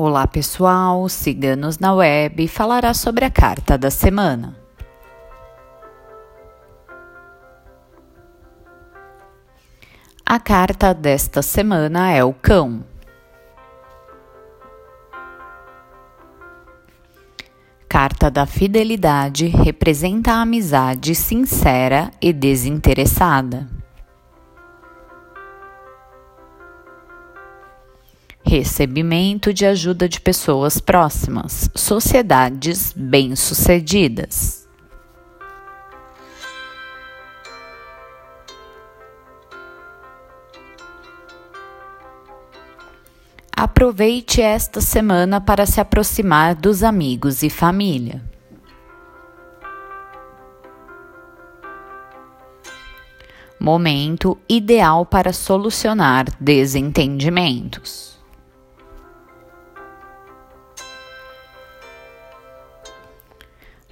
Olá pessoal, Ciganos na Web falará sobre a carta da semana. A carta desta semana é o cão. Carta da fidelidade representa a amizade sincera e desinteressada. Recebimento de ajuda de pessoas próximas, sociedades bem-sucedidas. Aproveite esta semana para se aproximar dos amigos e família. Momento ideal para solucionar desentendimentos.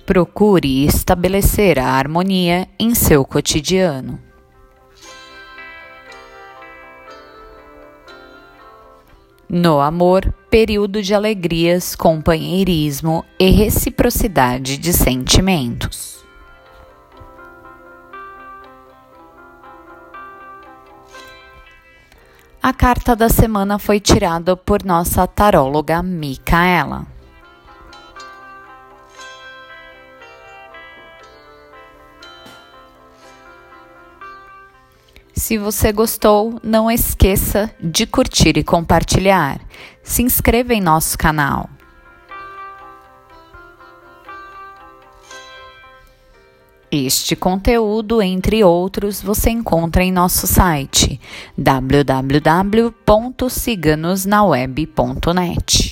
Procure estabelecer a harmonia em seu cotidiano. No amor, período de alegrias, companheirismo e reciprocidade de sentimentos. A carta da semana foi tirada por nossa taróloga Micaela. Se você gostou, não esqueça de curtir e compartilhar. Se inscreva em nosso canal. Este conteúdo, entre outros, você encontra em nosso site www.ciganosnaweb.net.